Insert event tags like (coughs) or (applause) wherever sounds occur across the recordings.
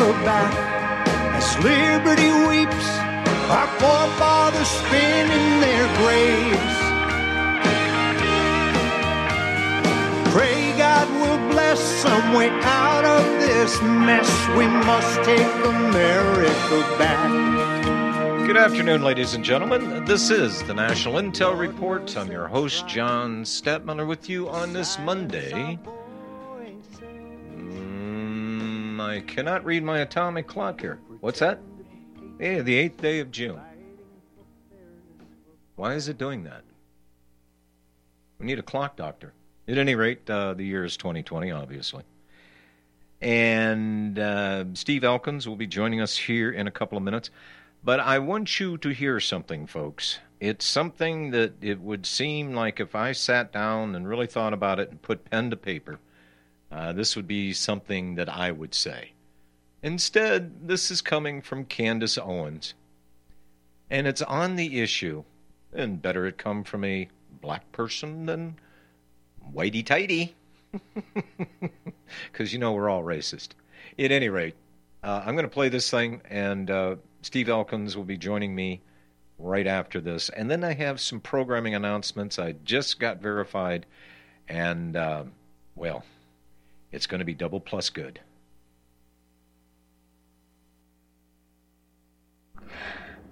as liberty weeps, our forefathers spin in their graves. Pray God will bless some way out of this mess. We must take America back. Good afternoon, ladies and gentlemen. This is the National Intel Report. I'm your host, John Stadtmiller, with you on this Monday. Mm, I cannot read my atomic clock here. What's that? Yeah, the 8th day of June. Why is it doing that? We need a clock doctor. At any rate, uh, the year is 2020, obviously. And uh, Steve Elkins will be joining us here in a couple of minutes. But I want you to hear something, folks. It's something that it would seem like if I sat down and really thought about it and put pen to paper, uh, this would be something that I would say. Instead, this is coming from Candace Owens. And it's on the issue, and better it come from a black person than whitey tighty. Because (laughs) you know we're all racist. At any rate, uh, I'm going to play this thing, and uh, Steve Elkins will be joining me right after this. And then I have some programming announcements. I just got verified, and, uh, well, it's going to be double plus good.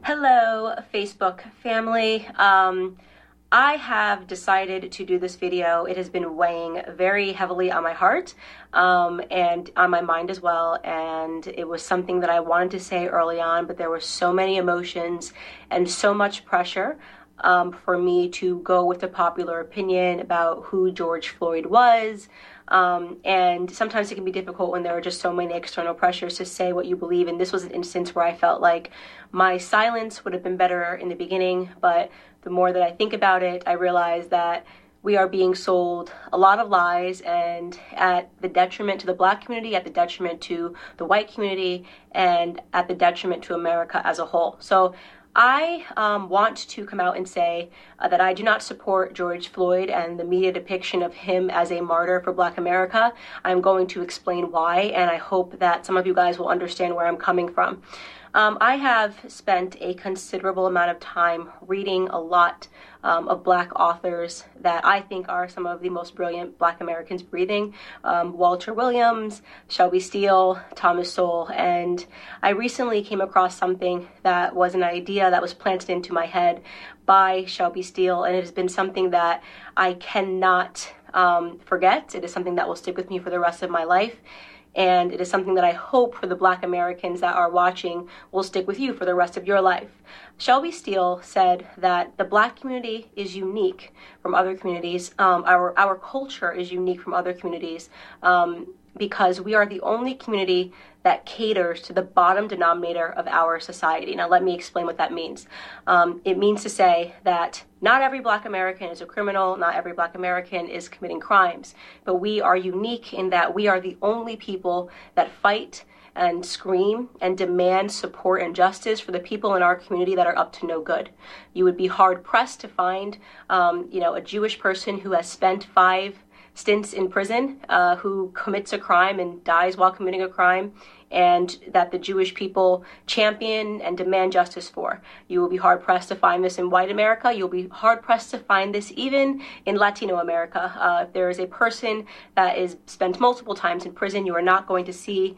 Hello, Facebook family. Um, I have decided to do this video. It has been weighing very heavily on my heart um, and on my mind as well. And it was something that I wanted to say early on, but there were so many emotions and so much pressure um, for me to go with the popular opinion about who George Floyd was. Um, and sometimes it can be difficult when there are just so many external pressures to say what you believe. And this was an instance where I felt like my silence would have been better in the beginning, but the more that I think about it, I realize that we are being sold a lot of lies and at the detriment to the black community, at the detriment to the white community, and at the detriment to America as a whole. So I um, want to come out and say uh, that I do not support George Floyd and the media depiction of him as a martyr for Black America. I'm going to explain why, and I hope that some of you guys will understand where I'm coming from. Um, I have spent a considerable amount of time reading a lot um, of black authors that I think are some of the most brilliant black Americans breathing um, Walter Williams, Shelby Steele, Thomas Sowell. And I recently came across something that was an idea that was planted into my head by Shelby Steele, and it has been something that I cannot um, forget. It is something that will stick with me for the rest of my life and it is something that I hope for the black Americans that are watching will stick with you for the rest of your life. Shelby Steele said that the black community is unique from other communities. Um, our, our culture is unique from other communities um, because we are the only community that caters to the bottom denominator of our society. Now, let me explain what that means. Um, it means to say that not every black American is a criminal, not every black American is committing crimes, but we are unique in that we are the only people that fight and scream and demand support and justice for the people in our community that are up to no good. You would be hard pressed to find, um, you know, a Jewish person who has spent five stints in prison, uh, who commits a crime and dies while committing a crime, and that the Jewish people champion and demand justice for. You will be hard pressed to find this in white America. You'll be hard pressed to find this even in Latino America. Uh, if there is a person that is spent multiple times in prison, you are not going to see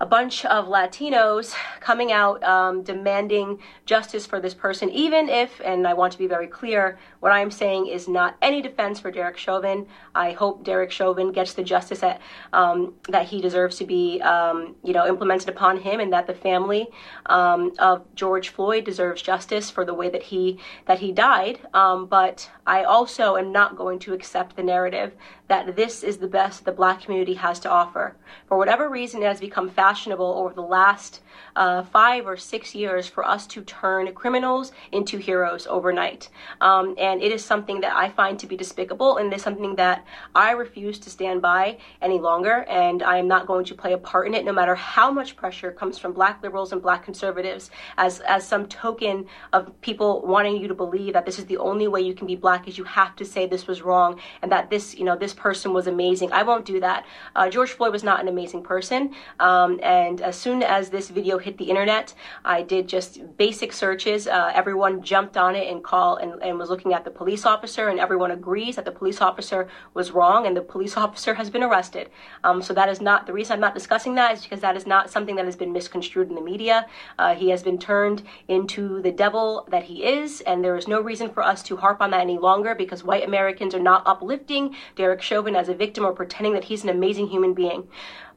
a bunch of Latinos coming out um, demanding justice for this person, even if, and I want to be very clear, what I'm saying is not any defense for Derek Chauvin. I hope Derek Chauvin gets the justice that um, that he deserves to be, um, you know, implemented upon him, and that the family um, of George Floyd deserves justice for the way that he that he died. Um, but I also am not going to accept the narrative that this is the best the Black community has to offer. For whatever reason, it has become fashionable over the last uh, five or six years for us to turn criminals into heroes overnight. Um, and it is something that I find to be despicable, and it's something that I refuse to stand by any longer. And I am not going to play a part in it, no matter how much pressure comes from black liberals and black conservatives, as, as some token of people wanting you to believe that this is the only way you can be black is you have to say this was wrong and that this, you know, this person was amazing. I won't do that. Uh, George Floyd was not an amazing person. Um, and as soon as this video hit the internet. I did just basic searches. Uh, everyone jumped on it and called and, and was looking at the police officer, and everyone agrees that the police officer was wrong, and the police (laughs) officer has been arrested. Um, so that is not the reason I'm not discussing that is because that is not something that has been misconstrued in the media. Uh, he has been turned into the devil that he is, and there is no reason for us to harp on that any longer because white Americans are not uplifting Derek Chauvin as a victim or pretending that he's an amazing human being.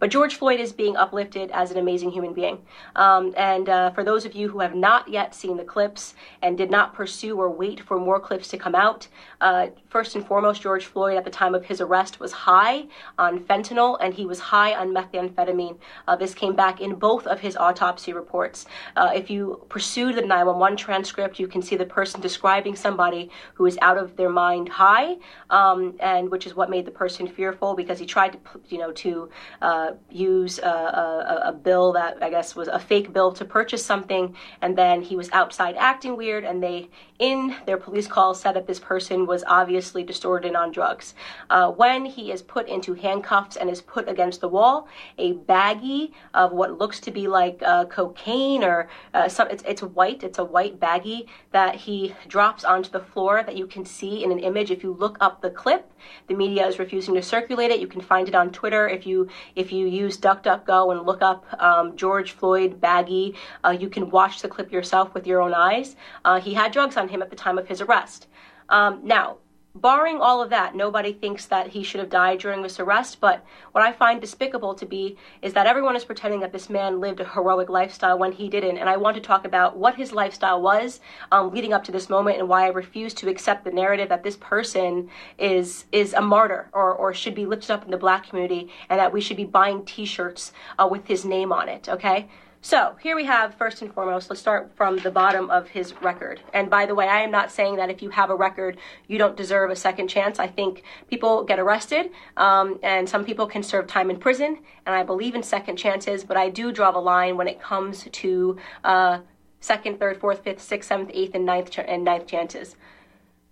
But George Floyd is being uplifted as an amazing human being. Um, and uh, for those of you who have not yet seen the clips and did not pursue or wait for more clips to come out, uh, first and foremost, George Floyd at the time of his arrest was high on fentanyl and he was high on methamphetamine. Uh, this came back in both of his autopsy reports. Uh, if you pursue the 911 transcript, you can see the person describing somebody who is out of their mind high, um, and which is what made the person fearful because he tried to, you know, to uh, use a, a, a, bill that I guess was a fake bill to purchase something, and then he was outside acting weird, and they, in their police call, said that this person was obviously distorted and on drugs. Uh, when he is put into handcuffs and is put against the wall, a baggie of what looks to be like uh, cocaine or uh, some, it's, it's white, it's a white baggie that he drops onto the floor that you can see in an image if you look up the clip. The media is refusing to circulate it. You can find it on Twitter if you if you use DuckDuckGo and look up um, George Floyd Baggy, Uh, you can watch the clip yourself with your own eyes. Uh, he had drugs on him at the time of his arrest. Um, now, barring all of that, nobody thinks that he should have died during this arrest. But what I find despicable to be is that everyone is pretending that this man lived a heroic lifestyle when he didn't. And I want to talk about what his lifestyle was um, leading up to this moment and why I refuse to accept the narrative that this person is is a martyr or, or should be lifted up in the black community and that we should be buying T-shirts uh, with his name on it. Okay. So here we have, first and foremost, let's start from the bottom of his record. And by the way, I am not saying that if you have a record, you don't deserve a second chance. I think people get arrested, um, and some people can serve time in prison, and I believe in second chances, but I do draw the line when it comes to uh, second, third, fourth, fifth, sixth, seventh, eighth, and ninth, ch- and ninth chances.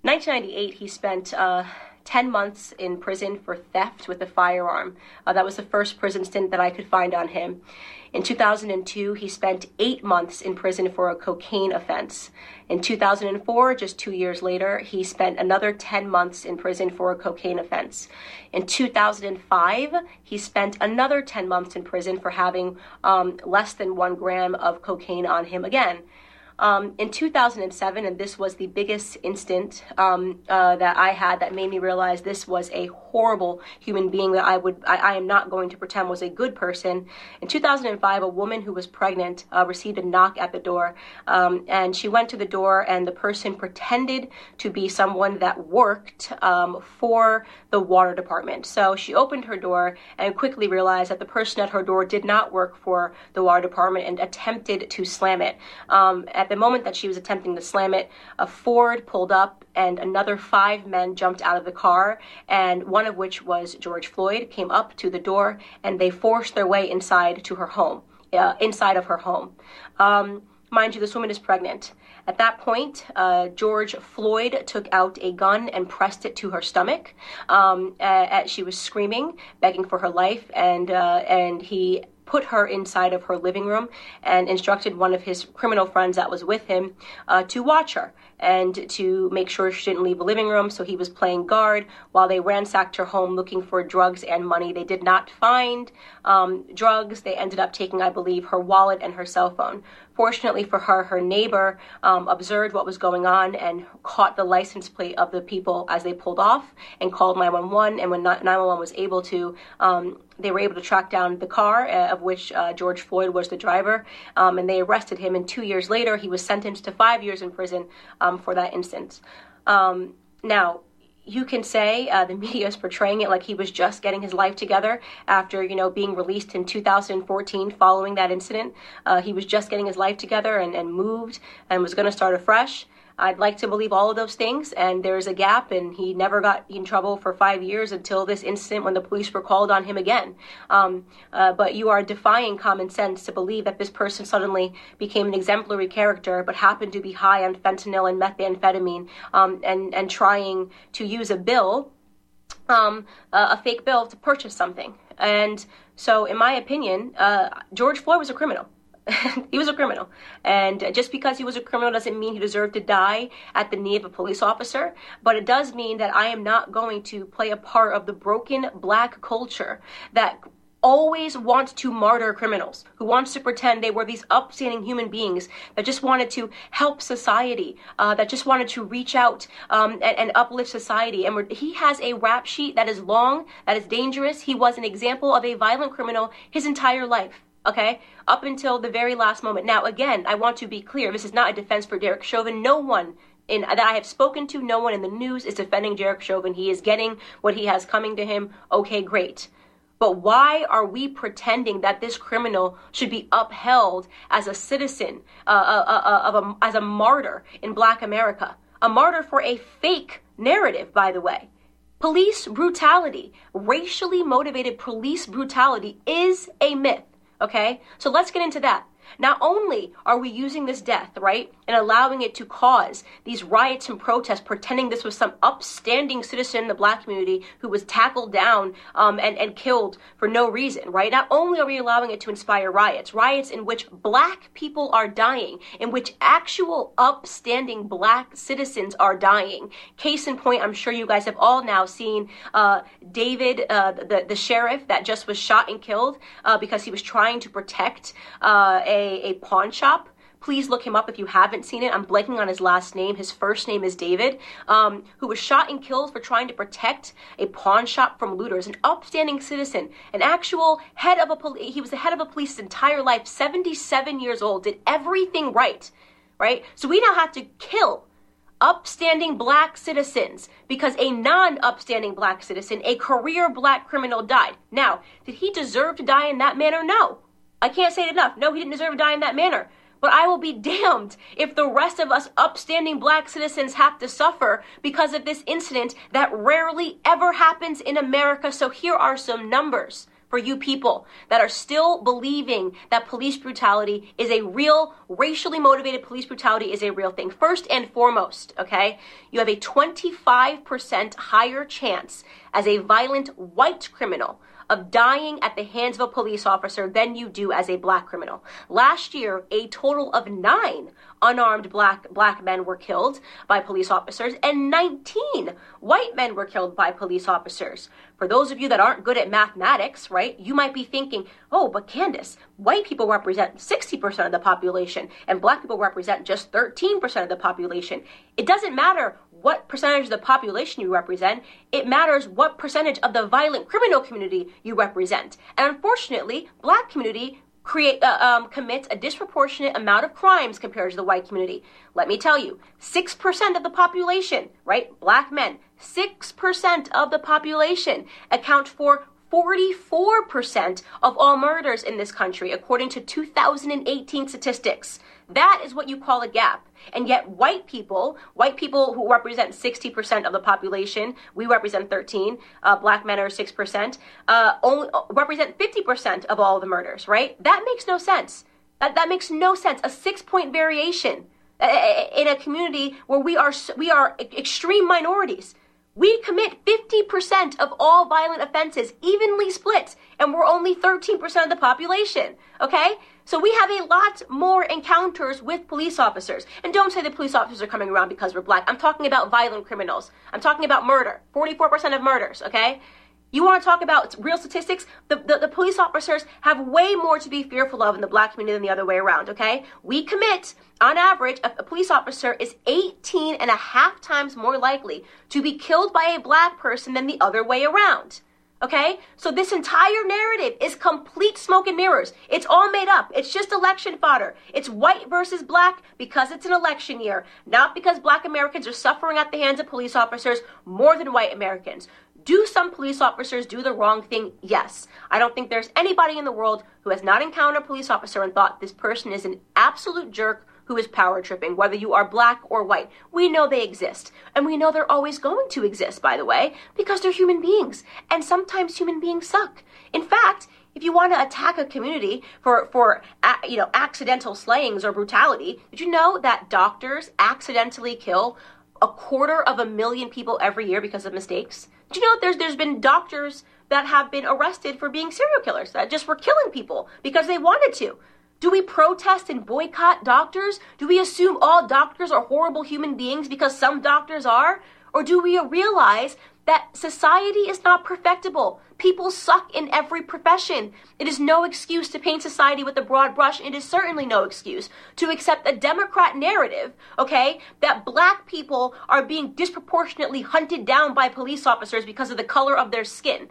1998, he spent. Uh, 10 months in prison for theft with a firearm. Uh, that was the first prison stint that I could find on him. In 2002, he spent eight months in prison for a cocaine offense. In 2004, just two years later, he spent another 10 months in prison for a cocaine offense. In 2005, he spent another 10 months in prison for having um, less than one gram of cocaine on him again. Um, in 2007, and this was the biggest instant um, uh, that I had that made me realize this was a horrible human being that I would I, I, am not going to pretend was a good person. In 2005, a woman who was pregnant uh, received a knock at the door, um, and she went to the door, and the person pretended to be someone that worked um, for the water department. So she opened her door and quickly realized that the person at her door did not work for the water department and attempted to slam it. Um, at the moment that she was attempting to slam it, a Ford pulled up and another five men jumped out of the car, and one of which was George Floyd, came up to the door and they forced their way inside to her home, uh, inside of her home. Um, mind you, this woman is pregnant. At that point, uh, George Floyd took out a gun and pressed it to her stomach. Um, as she was screaming, begging for her life, and uh, and he put her inside of her living room and instructed one of his criminal friends that was with him uh, to watch her and to make sure she didn't leave the living room. So he was playing guard while they ransacked her home looking for drugs and money. They did not find um, drugs. They ended up taking, I believe, her wallet and her cell phone. Fortunately for her, her neighbor um, observed what was going on and caught the license plate of the people as they pulled off and called 911. And when 911 was able to, um, they were able to track down the car uh, of which uh, George Floyd was the driver, um, and they arrested him. And two years later, he was sentenced to five years in prison um, for that instance. Um, now, you can say uh, the (laughs) media is portraying it like he was just getting his life together after you know being released in 2014 following that incident. Uh, he was just getting his life together and, and moved and was going to start afresh. I'd like to believe all of those things, and there's a gap, and he never got in trouble for five years until this incident when the police were called on him again. Um, uh, but you are defying common sense to believe that this person suddenly became an exemplary character, but happened to be high on fentanyl and methamphetamine, um, and and trying to use a bill, um, uh, a fake bill, to purchase something. And so, in my opinion, uh, George Floyd was a criminal. (laughs) he was a criminal. And just because he was a criminal doesn't mean he deserved to die at the knee of a police officer. But it does mean that I am not going to play a part of the broken black culture that always wants to martyr criminals, who wants to pretend they were these upstanding human beings that just wanted to help society, uh, that just wanted to reach out um, and, and, uplift society. And he has a rap sheet that is long, that is dangerous. He was an example of a violent criminal his entire life okay up until the very last moment. Now again i want to be clear this is not a defense for derek chauvin. No one in that i have spoken to no one in the news is defending derek chauvin. He is getting what he has coming to him. Okay great. But why are we pretending that this criminal should be upheld as a citizen uh, uh, uh, uh of a, as a martyr in black america? A martyr for a fake narrative by the way. Police brutality racially motivated police brutality is a myth Okay? So let's get into that. Not only are we using this death, right, and allowing it to cause these riots and protests, pretending this was some upstanding citizen in the black community who was tackled down um, and, and killed for no reason, right? Not only are we allowing it to inspire riots, riots in which black people are dying, in which actual upstanding black citizens are dying. Case in point, I'm sure you guys have all now seen uh, David, uh, the, the sheriff that just was shot and killed uh, because he was trying to protect uh, a a, pawn shop. Please look him up if you haven't seen it. I'm blanking on his last name. His first name is David, um, who was shot and killed for trying to protect a pawn shop from looters. An upstanding citizen, an actual head of a police. He was the head of a police his entire life. 77 years old, did everything right, right? So we now have to kill upstanding black citizens because a non upstanding black citizen, a career black criminal, died. Now, did he deserve to die in that manner? No. I can't say it enough. No, he didn't deserve to die in that manner. But I will be damned if the rest of us upstanding black citizens have to suffer because of this incident that rarely ever happens in America. So here are some numbers for you people that are still believing that police brutality is a real, racially motivated police brutality is a real thing. First and foremost, okay, you have a 25% higher chance as a violent white criminal of dying at the hands of a police officer than you do as a black criminal. Last year, a total of nine unarmed black black men were killed by police officers and 19 white men were killed by police officers. For those of you that aren't good at mathematics, right, you might be thinking, oh, but Candace, white people represent 60% of the population and black people represent just 13% of the population. It doesn't matter what percentage of the population you represent, it matters what percentage of the violent criminal community you represent. And unfortunately, black community create uh, um, commits a disproportionate amount of crimes compared to the white community. Let me tell you, 6% of the population, right, black men, 6% of the population account for 44% of all murders in this country, according to 2018 statistics. That is what you call a gap. And yet, white people, white people who represent 60% of the population, we represent 13, uh, black men are 6%, uh, only uh, represent 50% of all the murders, right? That makes no sense. That, that makes no sense. A six point variation uh, uh, in a community where we are, we are extreme minorities We commit 50% of all violent offenses, evenly split, and we're only 13% of the population. Okay? So we have a lot more encounters with police officers. And don't say the police officers are coming around because we're black. I'm talking about violent criminals. I'm talking about murder. 44% of murders, okay? You want to talk about real statistics? The, the, the, police officers have way more to be fearful of in the black community than the other way around, okay? We commit, on average, a, a police officer is 18 and a half times more likely to be killed by a black person than the other way around. Okay? So this entire narrative is complete smoke and mirrors. It's all made up. It's just election fodder. It's white versus black because it's an election year, not because black Americans are suffering at the hands of police officers more than white Americans. Do some police officers do the wrong thing? Yes. I don't think there's anybody in the world who has not encountered a police officer and thought this person is an absolute jerk who is power tripping, whether you are black or white. We know they exist. And we know they're always going to exist, by the way, because they're human beings. And sometimes human beings suck. In fact, if you want to attack a community for, for you know, accidental slayings or brutality, did you know that doctors accidentally kill a quarter of a million people every year because of mistakes? Did you know there's, there's been doctors that have been arrested for being serial killers that just were killing people because they wanted to? Do we protest and boycott doctors? Do we assume all doctors are horrible human beings because some doctors are? Or do we realize that society is not perfectible? People suck in every profession. It is no excuse to paint society with a broad brush. It is certainly no excuse to accept a Democrat narrative, okay, that black people are being disproportionately hunted down by police officers because of the color of their skin.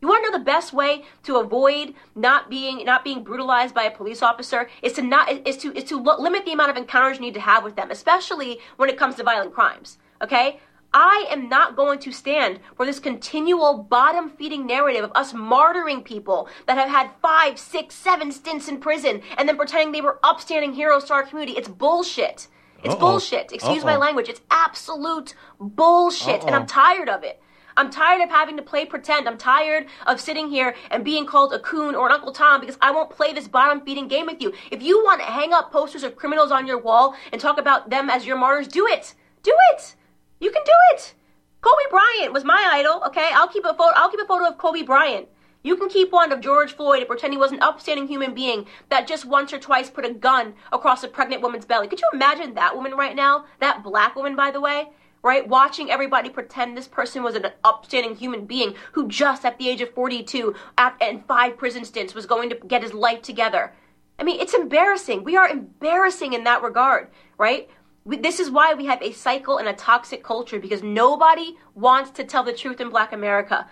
You want to know the best way to avoid not being not being brutalized by a police officer is to not is to is to limit the amount of encounters you need to have with them, especially when it comes to violent crimes. Okay? I am not going to stand for this continual bottom feeding narrative of us martyring people that have had five, six, seven stints in prison and then pretending they were upstanding heroes to our community. It's bullshit. It's Uh-oh. bullshit. Excuse Uh-oh. my language. It's absolute bullshit. Uh-oh. And I'm tired of it. I'm tired of having to play pretend. I'm tired of sitting here and being called a coon or an Uncle Tom because I won't play this bottom feeding game with you. If you want to hang up posters of criminals on your wall and talk about them as your martyrs, do it. Do it. You can do it. Kobe Bryant was my idol. Okay, I'll keep a photo. I'll keep a photo of Kobe Bryant. You can keep one of George Floyd and pretend he was an upstanding human being that just once or twice put a gun across a pregnant woman's belly. Could you imagine that woman right now? That black woman, by the way right? Watching everybody pretend this person was an upstanding human being who just at the age of 42 and five prison stints was going to get his life together. I mean, it's embarrassing. We are embarrassing in that regard, right? This is why we have a cycle and a toxic culture because nobody wants to tell the truth in black America.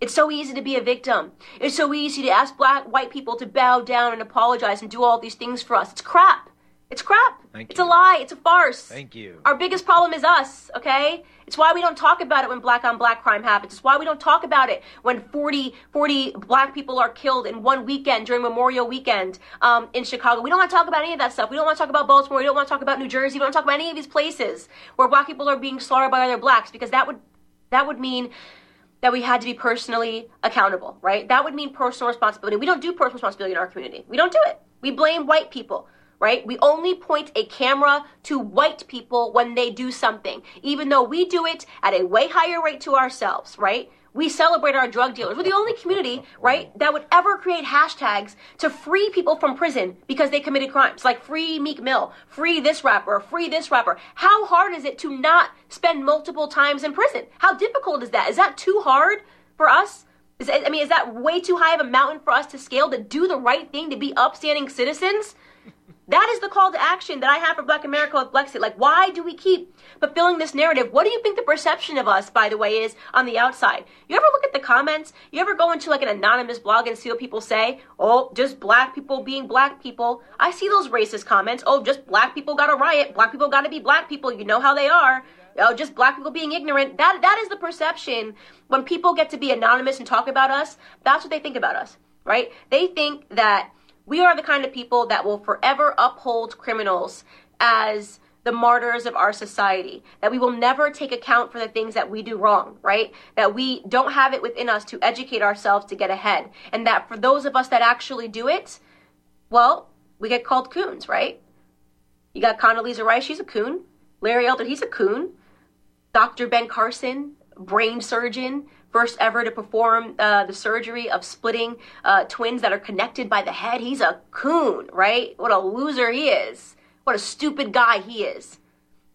It's so easy to be a victim. It's so easy to ask black white people to bow down and apologize and do all these things for us. It's crap. It's crap. Thank it's you. a lie. It's a farce. Thank you. Our biggest problem is us, okay? It's why we don't talk about it when black on black crime happens. It's why we don't talk about it when 40, 40 black people are killed in one weekend during Memorial Weekend um, in Chicago. We don't want to talk about any of that stuff. We don't want to talk about Baltimore. We don't want to talk about New Jersey. We don't want to talk about any of these places where black people are being slaughtered by other blacks because that would that would mean that we had to be personally accountable, right? That would mean personal responsibility. We don't do personal responsibility in our community. We don't do it. We blame white people right? We only point a camera to white people when they do something, even though we do it at a way higher rate to ourselves, right? We celebrate our drug dealers. We're the only community, right, that would ever create hashtags to free people from prison because they committed crimes, like free Meek Mill, free this rapper, free this rapper. How hard is it to not spend multiple times in prison? How difficult is that? Is that too hard for us? Is, I mean, is that way too high of a mountain for us to scale to do the right thing, to be upstanding citizens? That is the call to action that I have for Black America with Blexit. Like, why do we keep fulfilling this narrative? What do you think the perception of us, by the way, is on the outside? You ever look at the comments? You ever go into like an anonymous blog and see what people say? Oh, just black people being black people. I see those racist comments. Oh, just black people got to riot. Black people got to be black people. You know how they are. Oh, just black people being ignorant. That that is the perception when people get to be anonymous and talk about us. That's what they think about us, right? They think that we are the kind of people that will forever uphold criminals as the martyrs of our society, that we will never take account for the things that we do wrong, right? That we don't have it within us to educate ourselves to get ahead. And that for those of us that actually do it, well, we get called coons, right? You got Condoleezza Rice, she's a coon. Larry Elder, he's a coon. Dr. Ben Carson, brain surgeon, first ever to perform uh, the surgery of splitting uh, twins that are connected by the head. He's a coon, right? What a loser he is. What a stupid guy he is.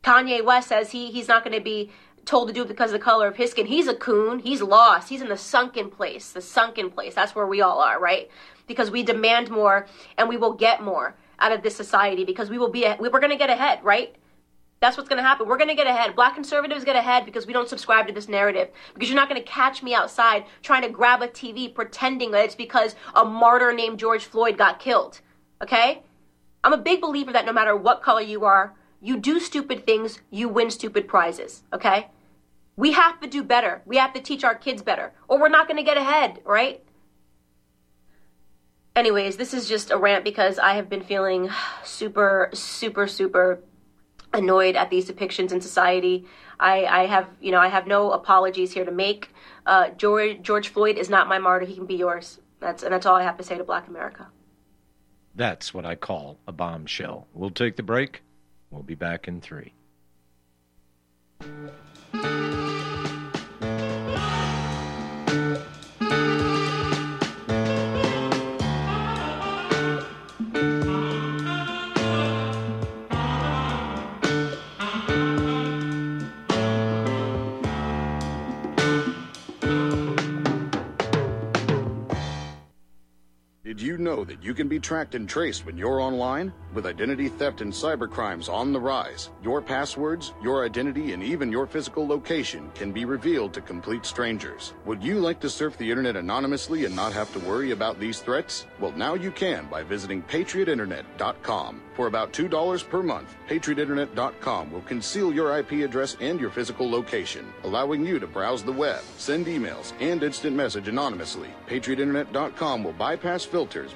Kanye West says he he's not going to be told to do it because of the color of his skin. He's a coon. He's lost. He's in the sunken place. The sunken place. That's where we all are, right? Because we demand more and we will get more out of this society because we will be we're going to get ahead, right? That's what's going to happen. We're going to get ahead. Black conservatives get ahead because we don't subscribe to this narrative. Because you're not going to catch me outside trying to grab a TV pretending that it's because a martyr named George Floyd got killed. Okay? I'm a big believer that no matter what color you are, you do stupid things, you win stupid prizes. Okay? We have to do better. We have to teach our kids better, or we're not going to get ahead, right? Anyways, this is just a rant because I have been feeling super, super, super annoyed at these depictions in society. I, I have, you know, I have no apologies here to make. Uh, George George Floyd is not my martyr. He can be yours. That's and that's all I have to say to Black America. That's what I call a bombshell. We'll take the break. We'll be back in three. Know that you can be tracked and traced when you're online? With identity theft and cybercrimes on the rise, your passwords, your identity, and even your physical location can be revealed to complete strangers. Would you like to surf the internet anonymously and not have to worry about these threats? Well, now you can by visiting patriotinternet.com. For about $2 per month, patriotinternet.com will conceal your IP address and your physical location, allowing you to browse the web, send emails, and instant message anonymously. patriotinternet.com will bypass filters,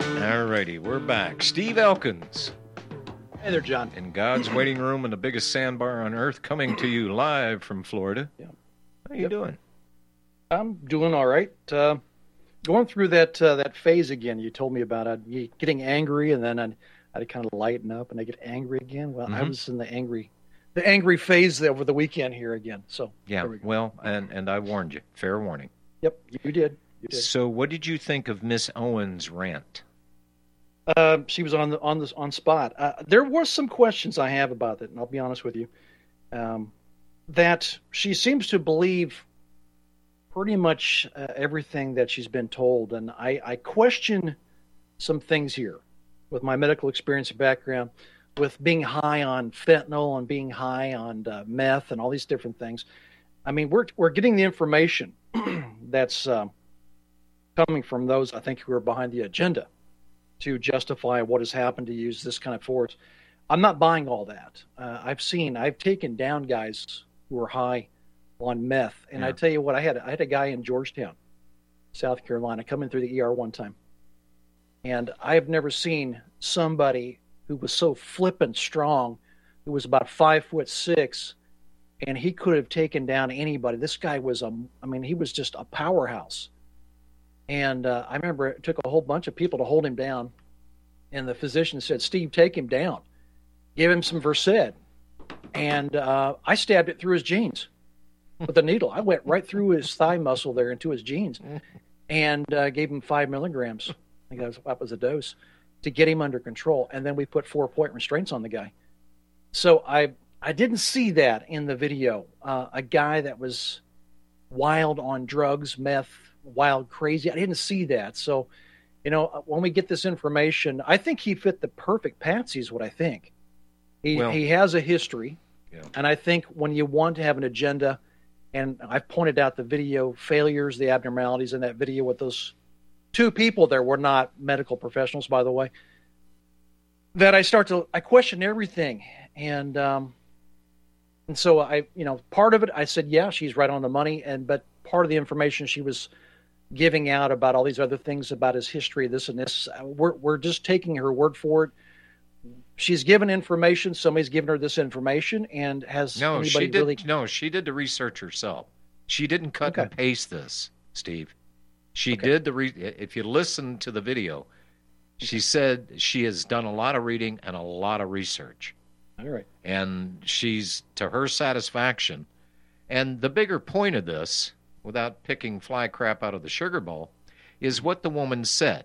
Alrighty, we're back. Steve Elkins Hey there, John. in God's waiting room in the biggest sandbar on earth, coming to you live from Florida. Yeah. How you Yep. doing? I'm doing all right. Uh, going through that uh, that phase again. You told me about I'd be getting angry, and then I'd, I'd kind of lighten up, and I get angry again. Well, I Mhm. was in the angry, the angry phase over the weekend here again. So Yeah. we. Well, and and I warned you. Fair warning. Yep, you did. You did. So, what did you think of Miss Owens' rant? Uh, she was on the on this on spot. Uh, there were some questions I have about it, and I'll be honest with you. Um, that she seems to believe pretty much uh, everything that she's been told, and I, I question some things here with my medical experience and background, with being high on fentanyl and being high on uh, meth and all these different things. I mean, we're we're getting the information (clears throat) that's uh, coming from those I think who are behind the agenda to justify what has happened to use this kind of force. I'm not buying all that. Uh, I've seen, I've taken down guys who are high on meth, and I tell you what, I had I had a guy in Georgetown, South Carolina, coming through the ER one time, and I have never seen somebody who was so flippant strong, who was about five foot six, and he could have taken down anybody. This guy was a, I mean, he was just a powerhouse. And uh, I remember it took a whole bunch of people to hold him down. And the physician said, Steve, take him down. Give him some Versed. And uh, I stabbed it through his jeans (laughs) with a needle. I went right through his thigh muscle there into his jeans and uh, gave him five milligrams. I think that was, that was a dose to get him under control. And then we put four point restraints on the guy. So I, I didn't see that in the video. Uh, a guy that was wild on drugs, meth, wild, crazy. I didn't see that. So, you know, when we get this information, I think he fit the perfect patsy, is what I think. He, Well- he has a history. Yeah. And I think when you want to have an agenda, and I've pointed out the video failures, the abnormalities in that video with those two people there were not medical professionals, by the way. That I start to I question everything, and um, and so I you know part of it I said yeah she's right on the money, and but part of the information she was giving out about all these other things about his history, this and this, we're we're just taking her word for it she's given information. Somebody's given her this information, and has no, anybody she did, really? No, she did the research herself. She didn't cut Okay. and paste this, Steve. She Okay. did the re- if you listen to the video, she said she has done a lot of reading and a lot of research. All right. and she's to her satisfaction. And the bigger point of this, without picking fly crap out of the sugar bowl, is what the woman said.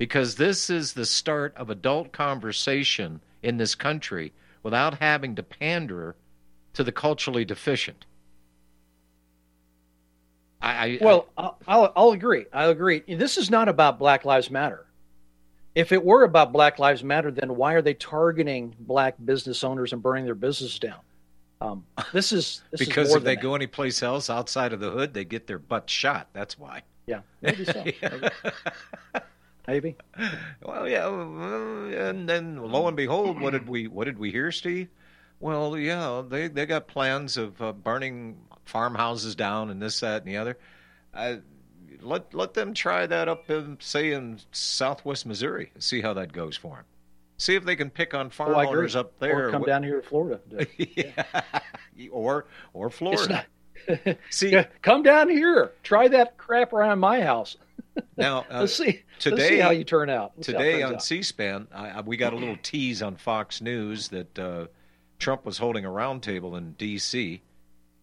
Because this is the start of adult conversation in this country without having to pander to the culturally deficient. I, I Well, I'll, I'll I'll agree. I'll agree. This is not about Black Lives Matter. If it were about Black Lives Matter, then why are they targeting black business owners and burning their business down? Um, this is this because is if they than go anyplace else outside of the hood, they get their butt shot. That's why. yeah, maybe so. (laughs) Maybe. Maybe. Well, yeah, and then lo and behold, what did we what did we hear, Steve? Well, yeah, they they got plans of uh, burning farmhouses down and this, that, and the other. Uh, let let them try that up in say in Southwest Missouri. See how that goes for them. See if they can pick on farm Oh, owners up there, Or come down here to Florida. (laughs) yeah. or or Florida. not, See (laughs) come down here. Try that crap around my house. (laughs) now, uh, Let's see. let's see today- how you turn out. Let's see how it Today on out. C-SPAN, I, we got a little tease on Fox News that uh, Trump was holding a roundtable in D.C.,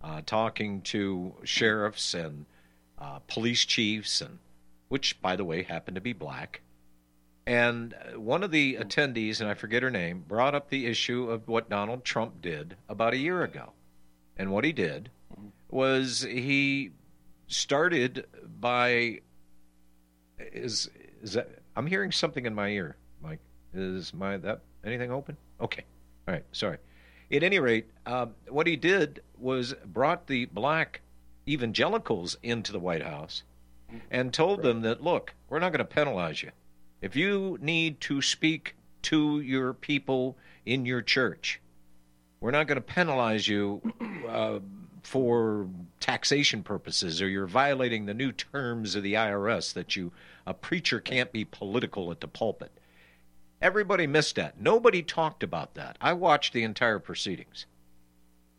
uh, talking to sheriffs and uh, police chiefs, and which, by the way, happened to be black. And uh, one of the attendees, and I forget her name, brought up the issue of what Donald Trump did about a year ago. And what he did was he started by is is that I'm hearing something in my ear, Mike. Is my that anything open? Okay. All right. Sorry. At any rate, um, what he did was brought the black evangelicals into the White House and told them that look, we're not going to penalize you. If you need to speak to your people in your church, we're not going to penalize you uh, for taxation purposes or you're violating the new terms of the IRS that you a preacher can't be political at the pulpit. Everybody missed that. Nobody talked about that. I watched the entire proceedings.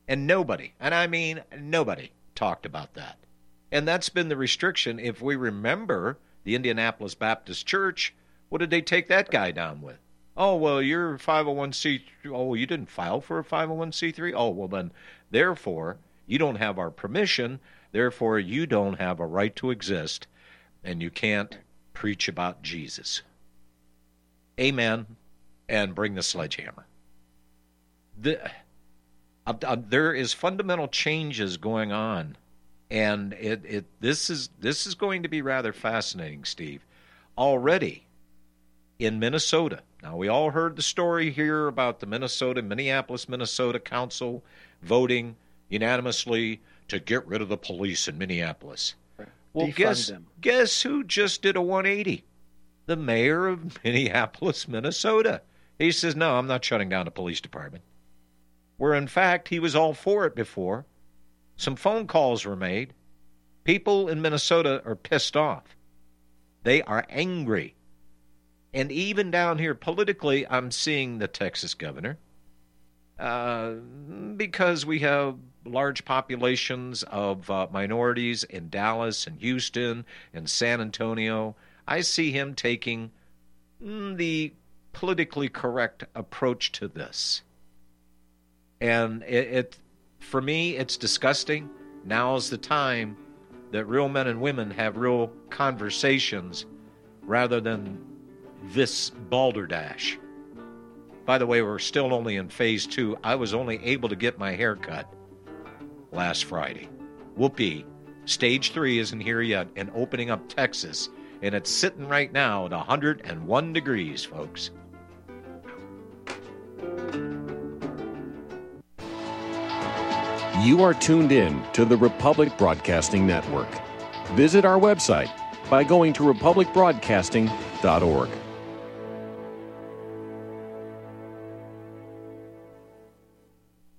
And nobody, and I mean nobody, talked about that. And that's been the restriction. If we remember the Indianapolis Baptist Church, what did they take that guy down with? Oh, well, you're 501c. Oh, you didn't file for a 501c3? Oh, well, then, therefore, you don't have our permission. Therefore, you don't have a right to exist, and you can't preach about Jesus. Amen. And bring the sledgehammer. The, uh, uh, there is fundamental changes going on, and it, it this is this is going to be rather fascinating, Steve. Already in Minnesota. Now we all heard the story here about the Minnesota Minneapolis Minnesota Council voting unanimously to get rid of the police in Minneapolis. Well, Defund guess them. guess who just did a 180? The mayor of (laughs) Minneapolis, Minnesota. He says, "No, I'm not shutting down the police department." Where in fact he was all for it before. Some phone calls were made. People in Minnesota are pissed off. They are angry. And even down here politically, I'm seeing the Texas governor. Uh, because we have large populations of uh, minorities in Dallas and Houston and San Antonio, I see him taking mm, the politically correct approach to this. And it, it for me, it's disgusting. Now's the time that real men and women have real conversations rather than this balderdash. By the way, we're still only in phase two. I was only able to get my hair cut last Friday. Whoopee. Stage three isn't here yet and opening up Texas, and it's sitting right now at 101 degrees, folks. You are tuned in to the Republic Broadcasting Network. Visit our website by going to republicbroadcasting.org.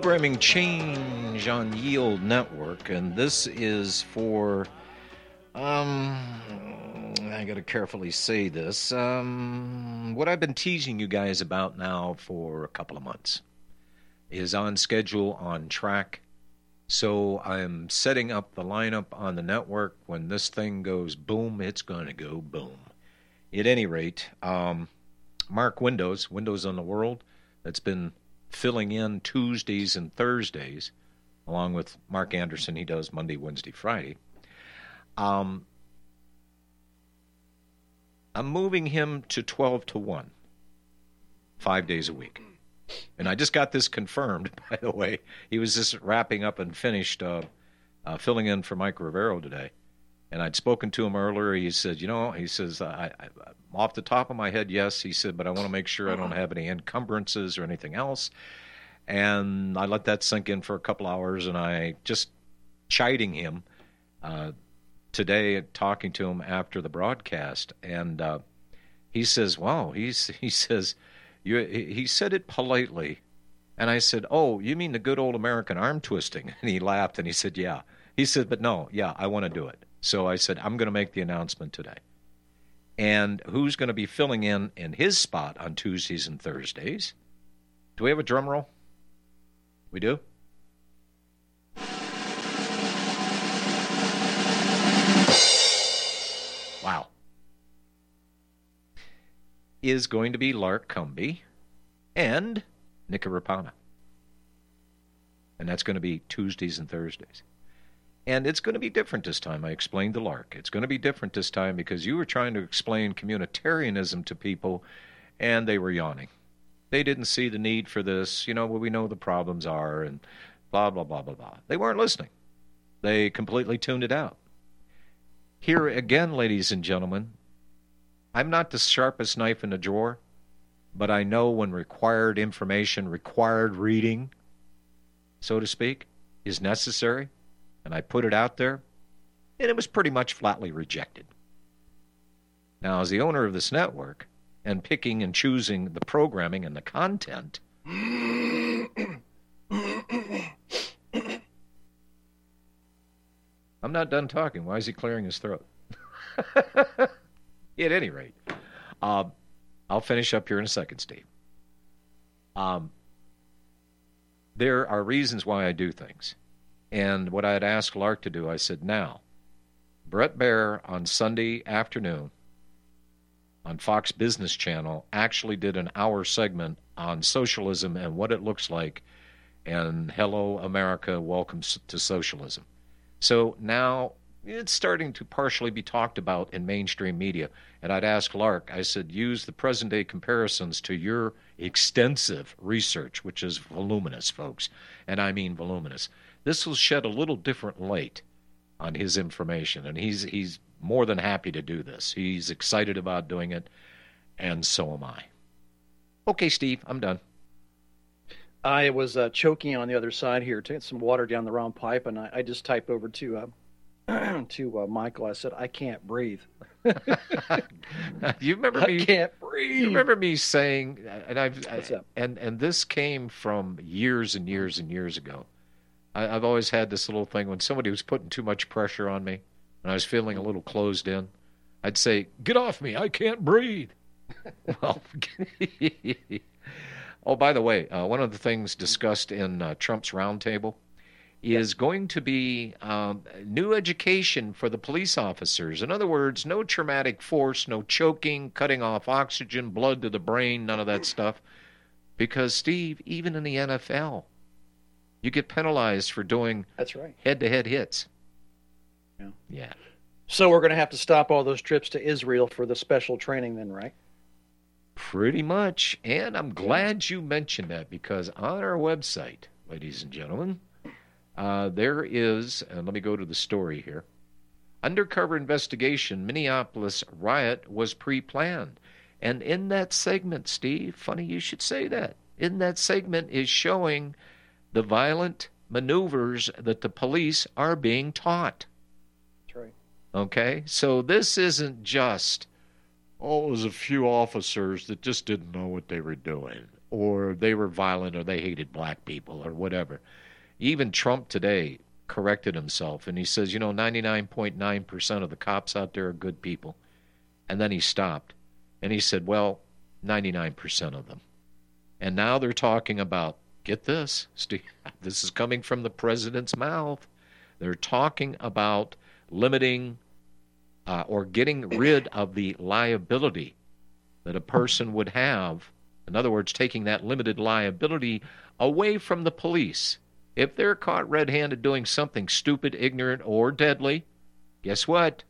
Programming change on Yield Network, and this is for. Um, I got to carefully say this. Um, what I've been teasing you guys about now for a couple of months is on schedule, on track. So I'm setting up the lineup on the network. When this thing goes boom, it's going to go boom. At any rate, um, Mark Windows, Windows on the World, that's been filling in Tuesdays and Thursdays, along with Mark Anderson. He does Monday, Wednesday, Friday. Um, I'm moving him to 12 to 1, five days a week. And I just got this confirmed, (laughs) by the way. He was just wrapping up and finished uh, uh, filling in for Mike Rivero today. And I'd spoken to him earlier. He said, you know, he says, I, I, off the top of my head, yes. He said, but I want to make sure I don't have any encumbrances or anything else. And I let that sink in for a couple hours, and I just chiding him uh, today, talking to him after the broadcast, and uh, he says, "Wow," he's he says, "You," he said it politely, and I said, "Oh, you mean the good old American arm twisting?" (laughs) And he laughed and he said, "Yeah." He said, "But no, yeah, I want to do it." So I said, I'm going to make the announcement today. And who's going to be filling in in his spot on Tuesdays and Thursdays? Do we have a drum roll? We do? Wow. Is going to be Lark Cumby and Nika Rapana. And that's going to be Tuesdays and Thursdays. And it's going to be different this time. I explained to Lark. It's going to be different this time because you were trying to explain communitarianism to people and they were yawning. They didn't see the need for this. You know, well, we know the problems are and blah, blah, blah, blah, blah. They weren't listening. They completely tuned it out. Here again, ladies and gentlemen, I'm not the sharpest knife in the drawer, but I know when required information, required reading, so to speak, is necessary, and I put it out there, and it was pretty much flatly rejected. Now, as the owner of this network, and picking and choosing the programming and the content, (coughs) I'm not done talking. Why is he clearing his throat? (laughs) At any rate, um, I'll finish up here in a second, Steve. Um, there are reasons why I do things. And what I had asked Lark to do, I said, now, Bret Baier on Sunday afternoon on Fox Business Channel actually did an hour segment on socialism and what it looks like, and Hello America, welcome to socialism. So now it's starting to partially be talked about in mainstream media. And I'd ask Lark, I said, use the present day comparisons to your extensive research, which is voluminous, folks. And I mean voluminous. This will shed a little different light on his information. And he's, he's more than happy to do this. He's excited about doing it, and so am I. Okay, Steve, I'm done. I was uh, choking on the other side here to get some water down the wrong pipe, and I, I just typed over to uh, (clears throat) to uh, Michael. I said, "I can't breathe." (laughs) you remember (laughs) me? I can't breathe. You remember me saying, and I've I, and and this came from years and years and years ago. I, I've always had this little thing when somebody was putting too much pressure on me, and I was feeling a little closed in. I'd say, "Get off me! I can't breathe." (laughs) well. (laughs) Oh, by the way, uh, one of the things discussed in uh, Trump's roundtable is going to be um, new education for the police officers. In other words, no traumatic force, no choking, cutting off oxygen, blood to the brain, none of that stuff. Because, Steve, even in the NFL, you get penalized for doing that's right head to head hits. Yeah. Yeah. So we're going to have to stop all those trips to Israel for the special training, then, right? Pretty much. And I'm glad you mentioned that because on our website, ladies and gentlemen, uh, there is, and let me go to the story here. Undercover investigation Minneapolis riot was pre planned. And in that segment, Steve, funny you should say that. In that segment is showing the violent maneuvers that the police are being taught. That's right. Okay? So this isn't just oh, it was a few officers that just didn't know what they were doing, or they were violent, or they hated black people, or whatever. Even Trump today corrected himself, and he says, you know, 99.9% of the cops out there are good people. And then he stopped, and he said, well, 99% of them. And now they're talking about, get this, Steve, (laughs) this is coming from the president's mouth. They're talking about limiting uh, or getting rid of the liability that a person would have. In other words, taking that limited liability away from the police. If they're caught red handed doing something stupid, ignorant, or deadly, guess what?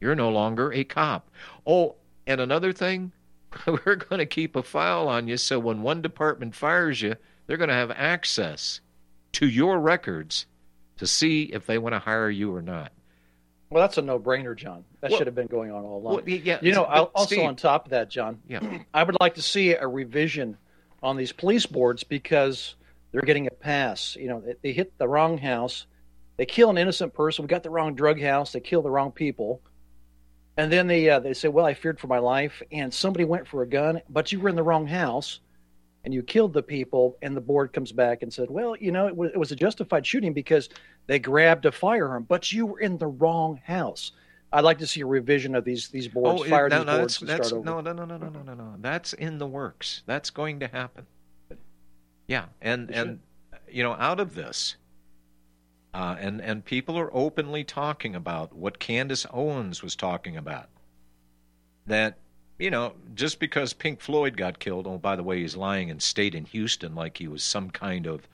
You're no longer a cop. Oh, and another thing, (laughs) we're going to keep a file on you so when one department fires you, they're going to have access to your records to see if they want to hire you or not. Well, that's a no-brainer, John. That well, should have been going on all along. Well, yeah, you know, also Steve, on top of that, John, yeah. (clears throat) I would like to see a revision on these police boards because they're getting a pass. You know, they, they hit the wrong house, they kill an innocent person. We got the wrong drug house. They kill the wrong people, and then they uh, they say, "Well, I feared for my life," and somebody went for a gun, but you were in the wrong house. And you killed the people, and the board comes back and said, "Well, you know, it was, it was a justified shooting because they grabbed a firearm, but you were in the wrong house. I'd like to see a revision of these these boards. Oh, fire no, these no, boards that's, that's over. no, no, no, no, no, no, no. That's in the works. That's going to happen. Yeah, and and you know, out of this, uh, and and people are openly talking about what Candace Owens was talking about. That you know, just because Pink Floyd got killed, oh, by the way, he's lying and stayed in Houston like he was some kind of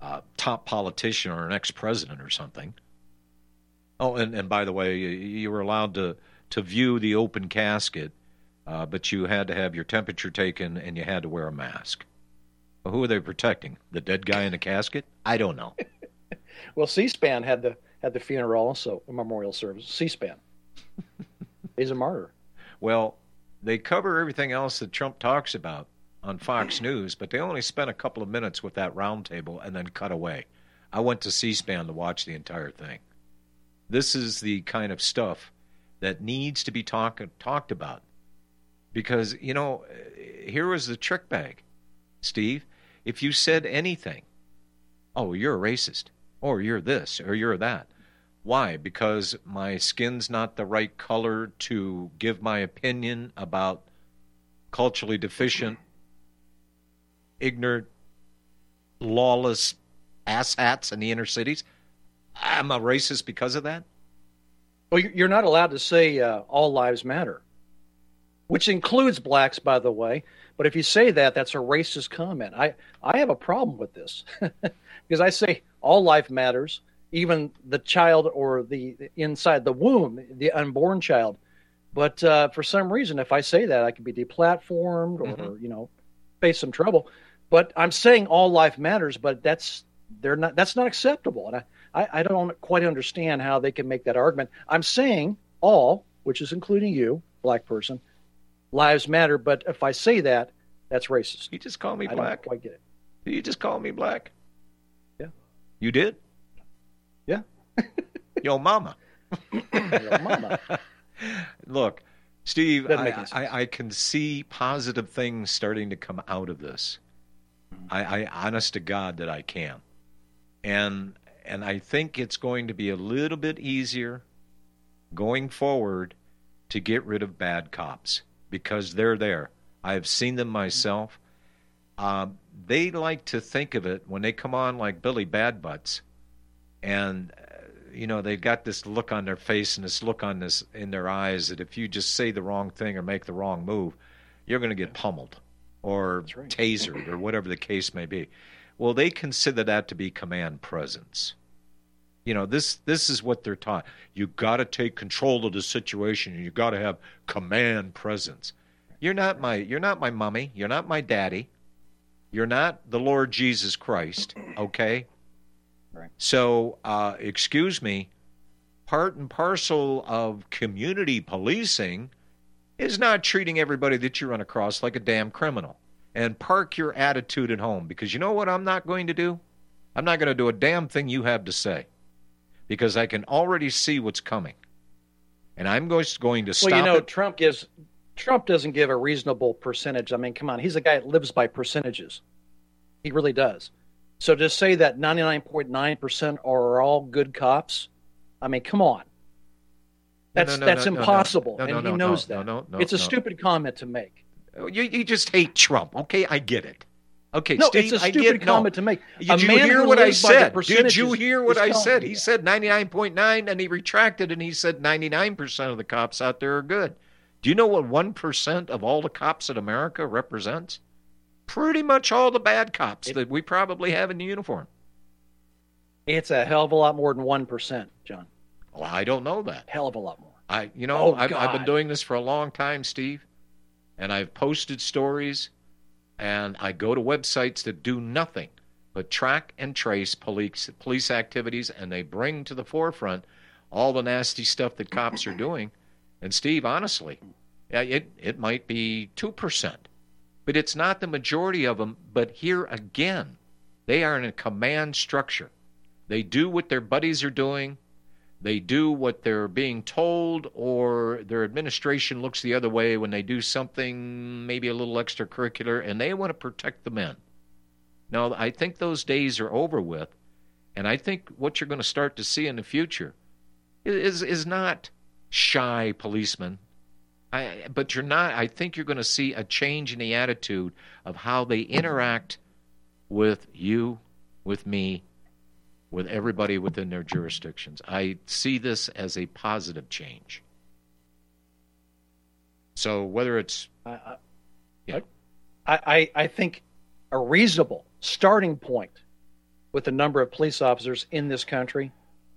uh, top politician or an ex-president or something. Oh, and, and by the way, you, you were allowed to, to view the open casket, uh, but you had to have your temperature taken and you had to wear a mask. Well, who are they protecting? The dead guy in the casket? I don't know. (laughs) Well, C-SPAN had the had the funeral also, a memorial service. C-SPAN. (laughs) He's a martyr. Well, they cover everything else that Trump talks about on Fox (clears throat) News, but they only spent a couple of minutes with that roundtable and then cut away. I went to C SPAN to watch the entire thing. This is the kind of stuff that needs to be talk, talked about. Because, you know, here was the trick bag, Steve. If you said anything, oh, you're a racist, or you're this, or you're that. Why? Because my skin's not the right color to give my opinion about culturally deficient, ignorant, lawless asshats in the inner cities. I'm a racist because of that. Well, you- you're not allowed to say uh, all lives matter, which includes blacks, by the way. But if you say that, that's a racist comment. I, I have a problem with this (laughs) because I say all life matters, even the child or the inside the womb, the unborn child. But uh, for some reason, if I say that, I could be deplatformed or you know face some trouble. But I'm saying all life matters, but that's they're not that's not acceptable, and I, I, I don't quite understand how they can make that argument. I'm saying all, which is including you, black person, lives matter. But if I say that, that's racist. You just call me I black. quite get it. You just call me black? Yeah. You did? (laughs) Yo, mama. Yo, mama. (laughs) Look, Steve, I, make any sense. I, I can see positive things starting to come out of this. I, I honest to God that I can. And and I think it's going to be a little bit easier going forward to get rid of bad cops because they're there. I've seen them myself. Um, they like to think of it when they come on like Billy Bad Butts, and uh, you know they've got this look on their face and this look on this in their eyes that if you just say the wrong thing or make the wrong move, you're going to get pummeled or right. tasered or whatever the case may be. Well, they consider that to be command presence. You know, this this is what they're taught. You got to take control of the situation. and You got to have command presence. You're not my you're not my mummy. You're not my daddy. You're not the Lord Jesus Christ. Okay. Right. So, uh, excuse me. Part and parcel of community policing is not treating everybody that you run across like a damn criminal. And park your attitude at home because you know what I'm not going to do? I'm not going to do a damn thing you have to say because I can already see what's coming. And I'm just going to stop Well, you know, it. Trump gives Trump doesn't give a reasonable percentage. I mean, come on, he's a guy that lives by percentages. He really does. So to say that 99.9% are all good cops, I mean, come on. That's no, no, that's no, impossible, and he knows no, that. no, no, it's a stupid comment to make. Oh, you, you just hate Trump. Okay, I get it. Okay, No, Steve, it's a I stupid get no. comment to make. A Did you hear what I lives by the said? Did you hear what I said? He that. said 99.9 and he retracted and he said 99% of the cops out there are good. Do you know what 1% of all the cops in America represents? Pretty much all the bad cops It- that we probably have in the uniform. It's a hell of a lot more than one percent, John. Well, I don't know that. Hell of a lot more. I, you know, Oh, I've, I've been doing this for a long time, Steve, and I've posted stories, and I go to websites that do nothing but track and trace police police activities, and they bring to the forefront all the nasty stuff that cops are doing. And Steve, honestly, it it might be two percent, but it's not the majority of them. But here again, they are in a command structure. They do what their buddies are doing they do what they're being told or their administration looks the other way when they do something maybe a little extracurricular and they want to protect the men now i think those days are over with and i think what you're going to start to see in the future is is not shy policemen. I, but you're not. I think you're going to see a change in the attitude of how they interact with you, with me, with everybody within their jurisdictions. I see this as a positive change. So whether it's I, Yeah. I, I, I think a reasonable starting point with the number of police officers in this country,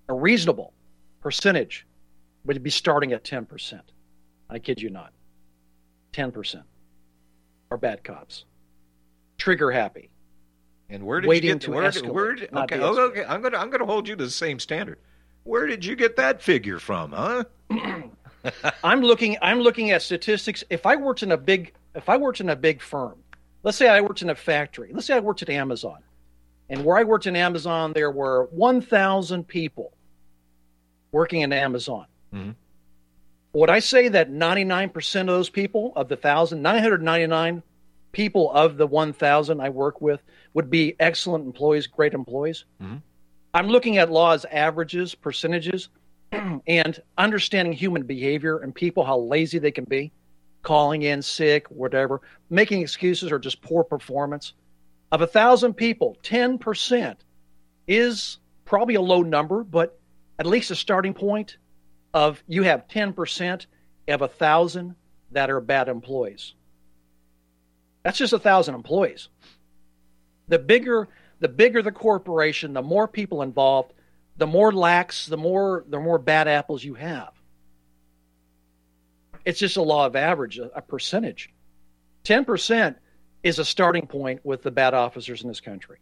a reasonable percentage would be starting at 10%. I kid you not. 10% are bad cops. Trigger happy. and where did Waiting you get to where, did- escalate, where did- okay, okay, I'm gonna I'm gonna hold you to the same standard. Where did you get that figure from, huh? (clears throat) I'm looking I'm looking at statistics. If I worked in a big if I worked in a big firm, let's say I worked in a factory, let's say I worked at Amazon, and where I worked in Amazon, there were 1,000 people working in Amazon. Mhm. Would I say that 99% of those people, of the 1,000, 999 people of the 1,000 I work with, would be excellent employees, great employees? Mhm. I'm looking at laws, averages, percentages, (clears throat) and understanding human behavior and people, how lazy they can be, calling in sick, whatever, making excuses or just poor performance. Of a thousand people, 10% is probably a low number, but at least a starting point of you have 10% of a thousand that are bad employees. That's just a thousand employees. The bigger the bigger the corporation, the more people involved, the more lax, the more the more bad apples you have. It's just a law of average, a, percentage. Ten percent is a starting point with the bad officers in this country.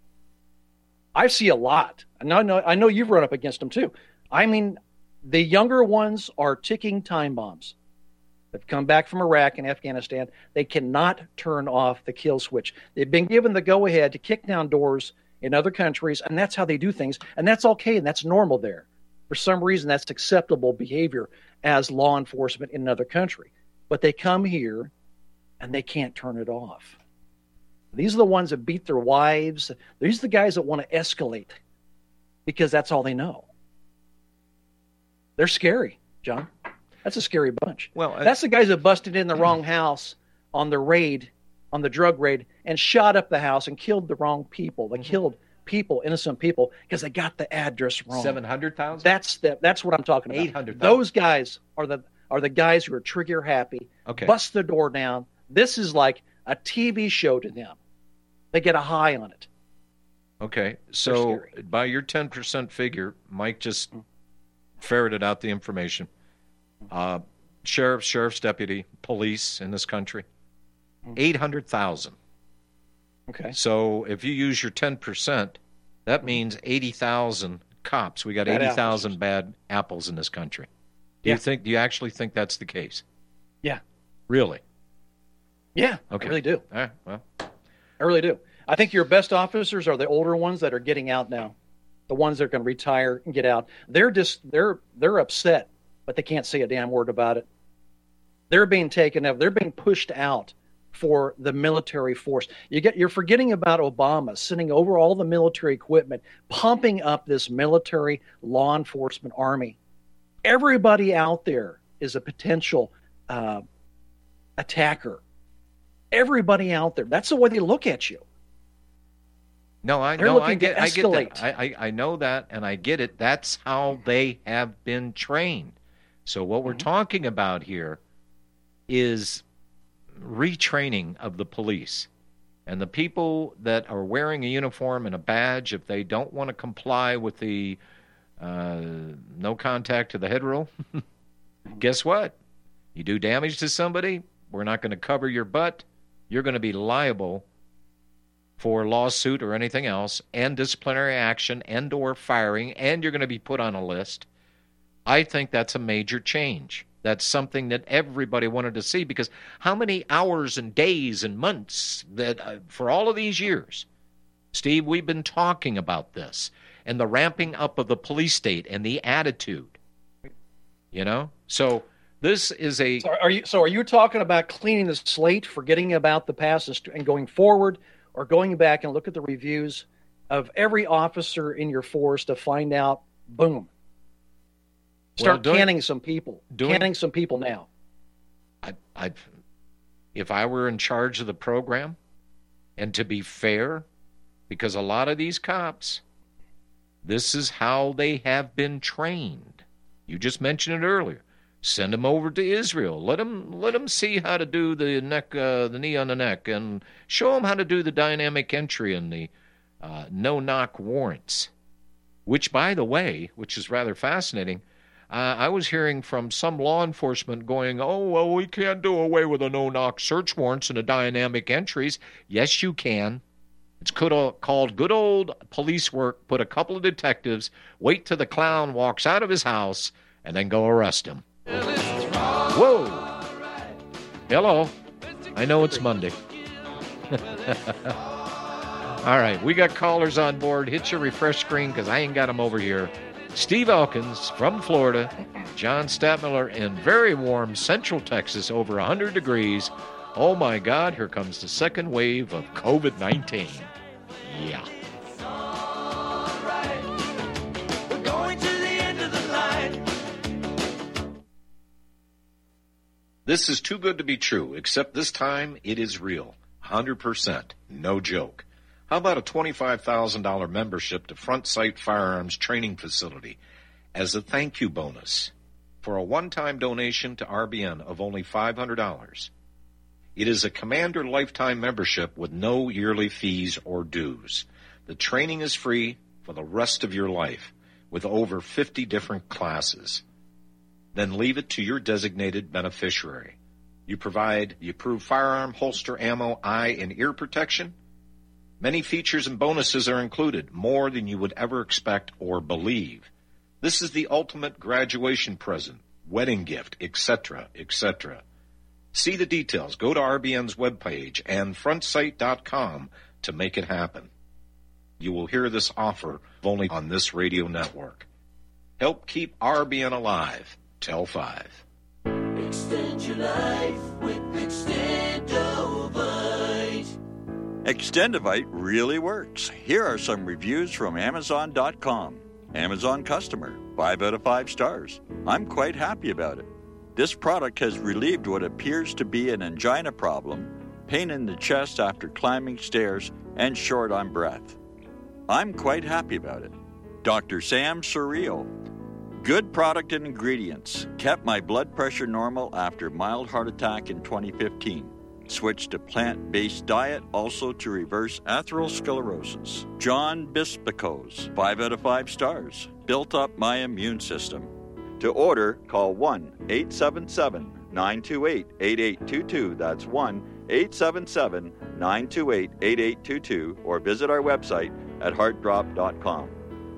I see a lot. Know, I know, I know you've run up against them too. I mean, the younger ones are ticking time bombs. They've come back from Iraq and Afghanistan. They cannot turn off the kill switch. They've been given the go ahead to kick down doors in other countries, and that's how they do things. And that's okay, and that's normal there. For some reason, that's acceptable behavior as law enforcement in another country. But they come here and they can't turn it off. These are the ones that beat their wives. These are the guys that want to escalate because that's all they know. They're scary, John. That's a scary bunch. Well, uh, That's the guys that busted in the wrong house on the raid, on the drug raid, and shot up the house and killed the wrong people. They killed people, innocent people, because they got the address wrong. Seven hundred thousand. That's the, that's what I'm talking about. 800,000. Those guys are the are the guys who are trigger happy. Okay. Bust the door down. This is like a TV show to them. They get a high on it. Okay, so by your ten percent figure, Mike just ferreted out the information. Uh, sheriff, sheriff's deputy, police in this country, eight hundred thousand. Okay. So if you use your ten percent, that means eighty thousand cops. We got Bad eighty thousand bad apples in this country. Do Yeah. you think? Do you actually think that's the case? Yeah. Really? Yeah. Okay. I really do. All right. Well, I really do. I think your best officers are the older ones that are getting out now. The ones that are going to retire and get out. They're just they're they're upset, but they can't say a damn word about it. They're being taken up. They're being pushed out for the military force. You get you're forgetting about Obama sending over all the military equipment, pumping up this military law enforcement army. Everybody out there is a potential uh, attacker. Everybody out there. That's the way they look at you. No, I They're know. I get. I get that. I, I I know that, and I get it. That's how they have been trained. So what Mm-hmm. we're talking about here is retraining of the police, and the people that are wearing a uniform and a badge, if they don't want to comply with the uh, no contact to the head rule, (laughs) guess what? You do damage to somebody, we're not going to cover your butt. You're going to be liable for lawsuit or anything else and disciplinary action and or firing and you're going to be put on a list i think that's a major change that's something that everybody wanted to see because how many hours and days and months that uh, for all of these years steve we've been talking about this and the ramping up of the police state and the attitude you know so this is a So are you? So are you talking about cleaning the slate, forgetting about the past, and and going forward, or going back and look at the reviews of every officer in your force to find out? Boom. Start doing- canning some people. doing- canning some people now. I, I, if I were in charge of the program, and to be fair, because a lot of these cops, this is how they have been trained. You just mentioned it earlier. Send them over to Israel. Let them let them see how to do the neck, uh, the knee on the neck, and show them how to do the dynamic entry and the uh, no knock warrants. Which, by the way, which is rather fascinating, uh, I was hearing from some law enforcement going, oh, well, we can't do away with the no knock search warrants and the dynamic entries. Yes, you can. It's called good old police work. Put a couple of detectives, wait till the clown walks out of his house, and then go arrest him. Whoa! Hello. I know it's Monday. (laughs) All right, we got callers on board. Hit your refresh screen because I ain't got them over here. Steve Elkins from Florida, John Stadtmiller in very warm Central Texas, over 100 degrees. Oh my God, here comes the second wave of COVID 19. Yeah. This is too good to be true, except this time it is real. 100%. No joke. How about a $25,000 membership to Front Sight Firearms Training Facility as a thank you bonus for a one time donation to RBN of only $500? It is a Commander lifetime membership with no yearly fees or dues. The training is free for the rest of your life with over 50 different classes. Then leave it to your designated beneficiary. You provide the approved firearm, holster, ammo, eye, and ear protection. Many features and bonuses are included, more than you would ever expect or believe. This is the ultimate graduation present, wedding gift, etc., etc. See the details. Go to RBN's webpage and frontsight.com to make it happen. You will hear this offer only on this radio network. Help keep RBN alive. Tell 5. Extend your life with Extendovite. Extendovite really works. Here are some reviews from Amazon.com. Amazon customer, 5 out of 5 stars. I'm quite happy about it. This product has relieved what appears to be an angina problem, pain in the chest after climbing stairs, and short on breath. I'm quite happy about it. Dr. Sam Surreal. Good product and ingredients. Kept my blood pressure normal after mild heart attack in 2015. Switched to plant based diet also to reverse atherosclerosis. John Bispicos, 5 out of 5 stars. Built up my immune system. To order, call 1 877 928 8822. That's 1 877 928 8822 or visit our website at heartdrop.com.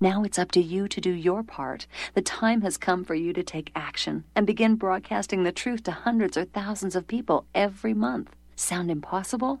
Now it's up to you to do your part. The time has come for you to take action and begin broadcasting the truth to hundreds or thousands of people every month. Sound impossible?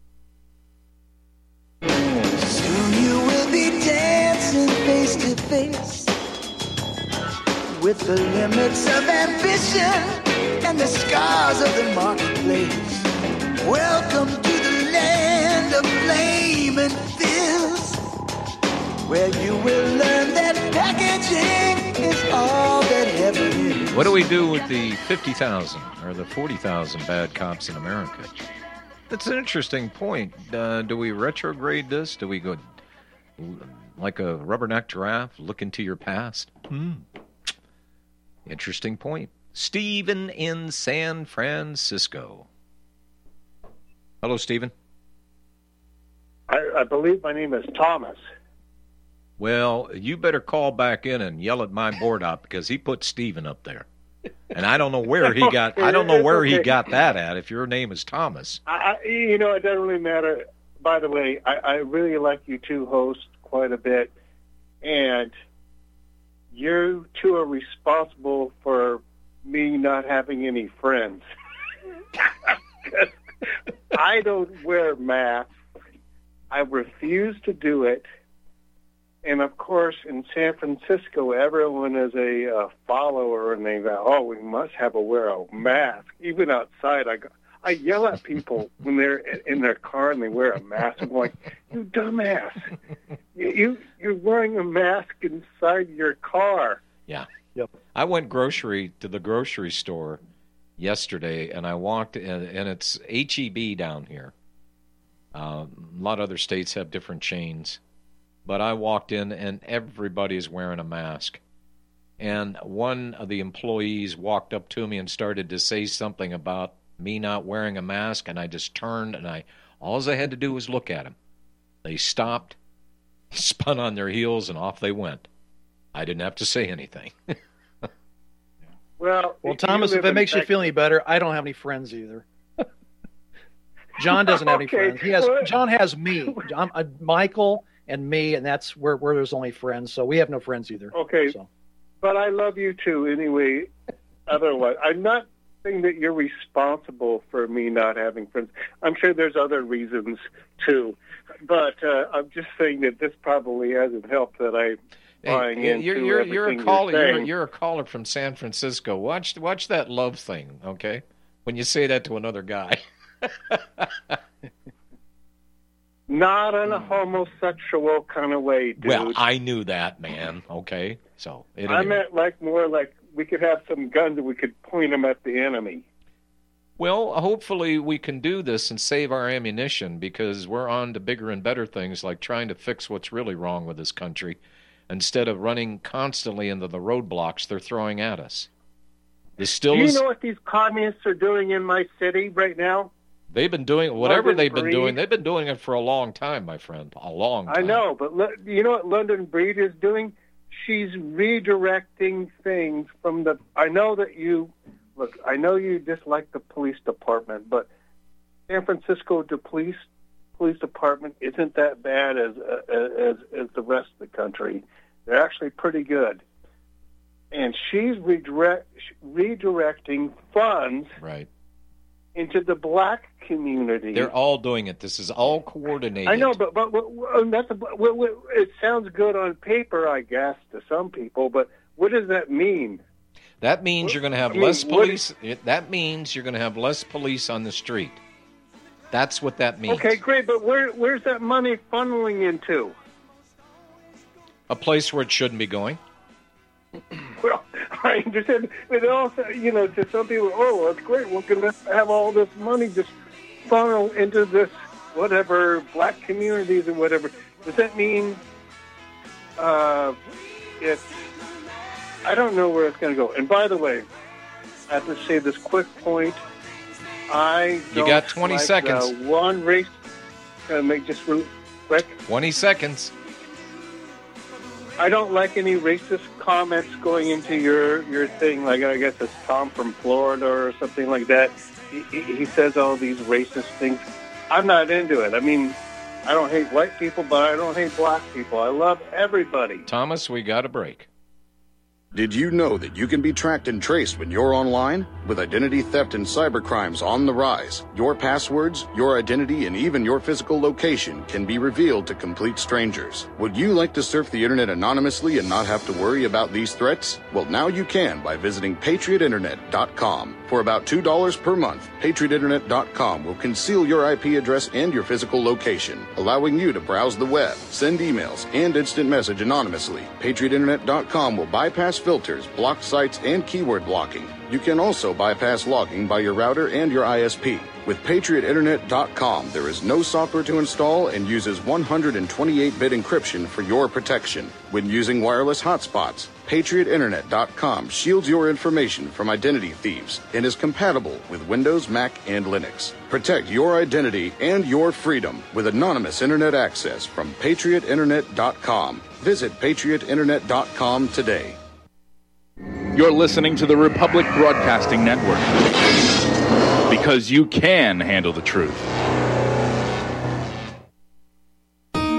Soon you will be dancing face to face with the limits of ambition and the scars of the marketplace. Welcome to the land of flame and fizz, where you will learn that packaging is all that heaven is. What do we do with the 50,000 or the 40,000 bad cops in America? That's an interesting point. Uh, do we retrograde this? Do we go like a rubberneck giraffe, look into your past? Hmm. Interesting point. Stephen in San Francisco. Hello, Stephen. I, I believe my name is Thomas. Well, you better call back in and yell at my board op because he put Stephen up there. And I don't know where he (laughs) got I don't know where he got that at if your name is Thomas. I, I, you know, it doesn't really matter. By the way, I, I really like you two hosts quite a bit, and you two are responsible for me not having any friends. (laughs) I don't wear masks. I refuse to do it. And of course, in San Francisco, everyone is a uh, follower, and they go, "Oh, we must have a wear a mask." Even outside, I go, I yell at people (laughs) when they're in their car and they wear a mask. I'm like, "You dumbass! You, you you're wearing a mask inside your car." Yeah. Yep. I went grocery to the grocery store yesterday, and I walked, and, and it's HEB down here. Uh, a lot of other states have different chains, but I walked in, and everybody's wearing a mask. And one of the employees walked up to me and started to say something about me not wearing a mask, and I just turned, and I all I had to do was look at him. They stopped, (laughs) spun on their heels, and off they went. I didn't have to say anything. (laughs) Well, Well, you Thomas, if it in makes you feel any better, I don't have any friends either. (laughs) John doesn't have any friends. He has John has me, John, uh, Michael, and me, and that's where where there's only friends. So we have no friends either. Okay, So. but I love you too anyway. Otherwise, I'm not saying that you're responsible for me not having friends. I'm sure there's other reasons too, but uh, I'm just saying that this probably hasn't helped that I'm Hey, you're you're you're a caller. you're You're, you're a caller from San Francisco. Watch watch that love thing, okay? When you say that to another guy. (laughs) Not in a homosexual kind of way, dude. Well, I knew that, man. Okay, so it I meant like more like we could have some guns and we could point them at the enemy. Well, hopefully we can do this and save our ammunition because we're on to bigger and better things like trying to fix what's really wrong with this country instead of running constantly into the roadblocks they're throwing at us. This still Do you is know what these communists are doing in my city right now? They've been doing whatever London they've been Breed? doing, they've been doing it for a long time, my friend. A long time. I know, but le- you know what London Breed is doing? She's redirecting things from the. I know that you look. I know you dislike the police department, but San Francisco the police police department isn't that bad as uh, as as the rest of the country. They're actually pretty good. And she's redirect, redirecting funds Right. Into the black community. They're all doing it. This is all coordinated. I know, but but, but that's a, well, well, it sounds good on paper, I guess, to some people. But what does that mean? That means you're going to have I mean, less what- police. it- that means you're going to have less police on the street. That's what that means. Okay, great, but where where's that money funneling into? A place where it shouldn't be going. (clears throat) Well, (laughs) I understand, but also, you know, to some people, oh, that's great. We're going to have all this money just funnel into this whatever black communities and whatever. Does that mean uh, it's? I don't know where it's going to go. And by the way, I have to say this quick point. I You got 20 like seconds. One race. To make just real quick. 20 seconds. I don't like any racist comments going into your your thing. Like I guess it's Tom from Florida or something like that. He, he he says all these racist things. I'm not into it. I mean, I don't hate white people, but I don't hate black people. I love everybody. Thomas, we got a break. Did you know that you can be tracked and traced when you're online? With identity theft and cybercrimes on the rise, your passwords, your identity, and even your physical location can be revealed to complete strangers. Would you like to surf the internet anonymously and not have to worry about these threats? Well, now you can by visiting patriotinternet.com. For about $2 per month, patriotinternet.com will conceal your IP address and your physical location, allowing you to browse the web, send emails, and instant message anonymously. Patriotinternet.com will bypass filters, block sites, and keyword blocking. You can also bypass logging by your router and your ISP. With PatriotInternet.com, there is no software to install and uses 128-bit encryption for your protection. When using wireless hotspots, PatriotInternet.com shields your information from identity thieves and is compatible with Windows, Mac, and Linux. Protect your identity and your freedom with anonymous internet access from PatriotInternet.com. Visit PatriotInternet.com today. You're listening to the Republic Broadcasting Network because you can handle the truth.